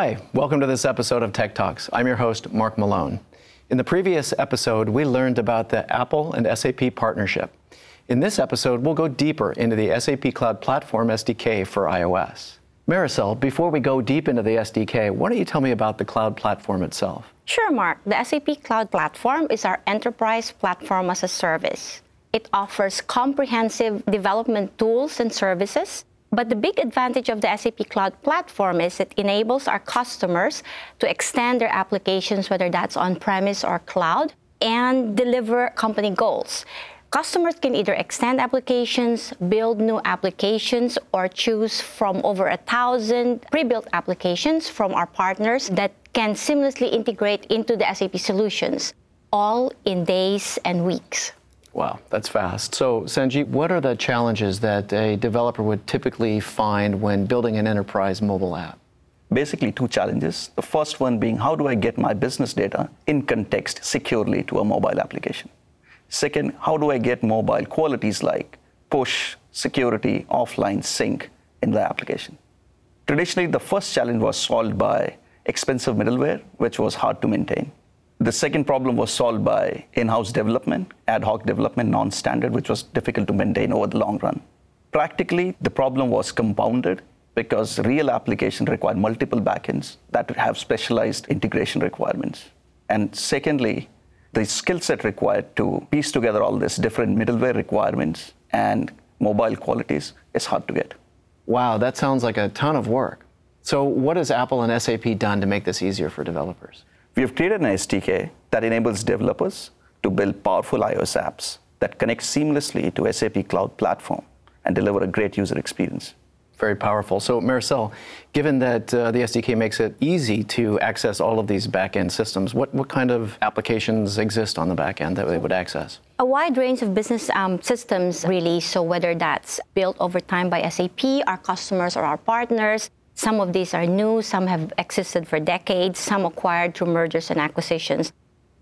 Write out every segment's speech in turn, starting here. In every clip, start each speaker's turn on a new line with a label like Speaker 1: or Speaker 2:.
Speaker 1: Hi, welcome to this episode of Tech Talks. I'm your host, Mark Malone. In the previous episode, we learned about the Apple and SAP partnership. In this episode, we'll go deeper into the SAP Cloud Platform SDK for iOS. Maricel, before we go deep into the SDK, why don't you tell me about the cloud platform itself?
Speaker 2: Sure, Mark. The SAP Cloud Platform is our enterprise platform as a service. It offers comprehensive development tools and services but the big advantage of the SAP Cloud Platform is it enables our customers to extend their applications, whether that's on premise or cloud, and deliver company goals. Customers can either extend applications, build new applications, or choose from over a thousand pre built applications from our partners that can seamlessly integrate into the SAP solutions, all in days and weeks.
Speaker 1: Wow, that's fast. So, Sanjeev, what are the challenges that a developer would typically find when building an enterprise mobile app?
Speaker 3: Basically, two challenges. The first one being how do I get my business data in context securely to a mobile application? Second, how do I get mobile qualities like push, security, offline, sync in the application? Traditionally, the first challenge was solved by expensive middleware, which was hard to maintain. The second problem was solved by in house development, ad hoc development, non standard, which was difficult to maintain over the long run. Practically, the problem was compounded because real application required multiple backends that have specialized integration requirements. And secondly, the skill set required to piece together all these different middleware requirements and mobile qualities is hard to get.
Speaker 1: Wow, that sounds like a ton of work. So, what has Apple and SAP done to make this easier for developers?
Speaker 3: We have created an SDK that enables developers to build powerful iOS apps that connect seamlessly to SAP Cloud Platform and deliver a great user experience.
Speaker 1: Very powerful. So, Maricel, given that uh, the SDK makes it easy to access all of these backend systems, what, what kind of applications exist on the backend that they would access?
Speaker 2: A wide range of business um, systems, really. So, whether that's built over time by SAP, our customers, or our partners, some of these are new, some have existed for decades, some acquired through mergers and acquisitions.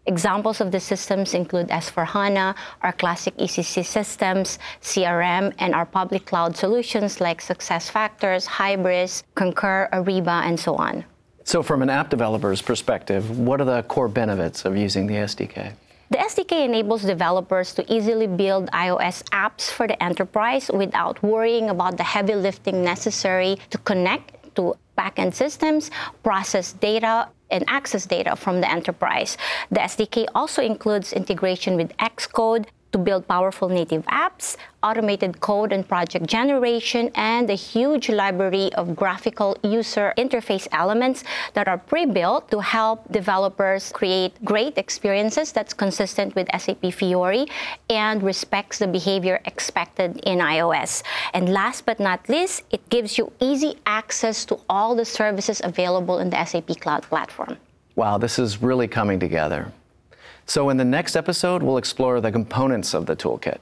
Speaker 2: Examples of the systems include S4HANA, our classic ECC systems, CRM, and our public cloud solutions like SuccessFactors, Hybris, Concur, Ariba, and so on.
Speaker 1: So, from an app developer's perspective, what are the core benefits of using the SDK?
Speaker 2: The SDK enables developers to easily build iOS apps for the enterprise without worrying about the heavy lifting necessary to connect to backend systems, process data, and access data from the enterprise. The SDK also includes integration with Xcode, to build powerful native apps, automated code and project generation, and a huge library of graphical user interface elements that are pre-built to help developers create great experiences that's consistent with SAP Fiori and respects the behavior expected in iOS. And last but not least, it gives you easy access to all the services available in the SAP Cloud Platform.
Speaker 1: Wow, this is really coming together. So, in the next episode, we'll explore the components of the toolkit.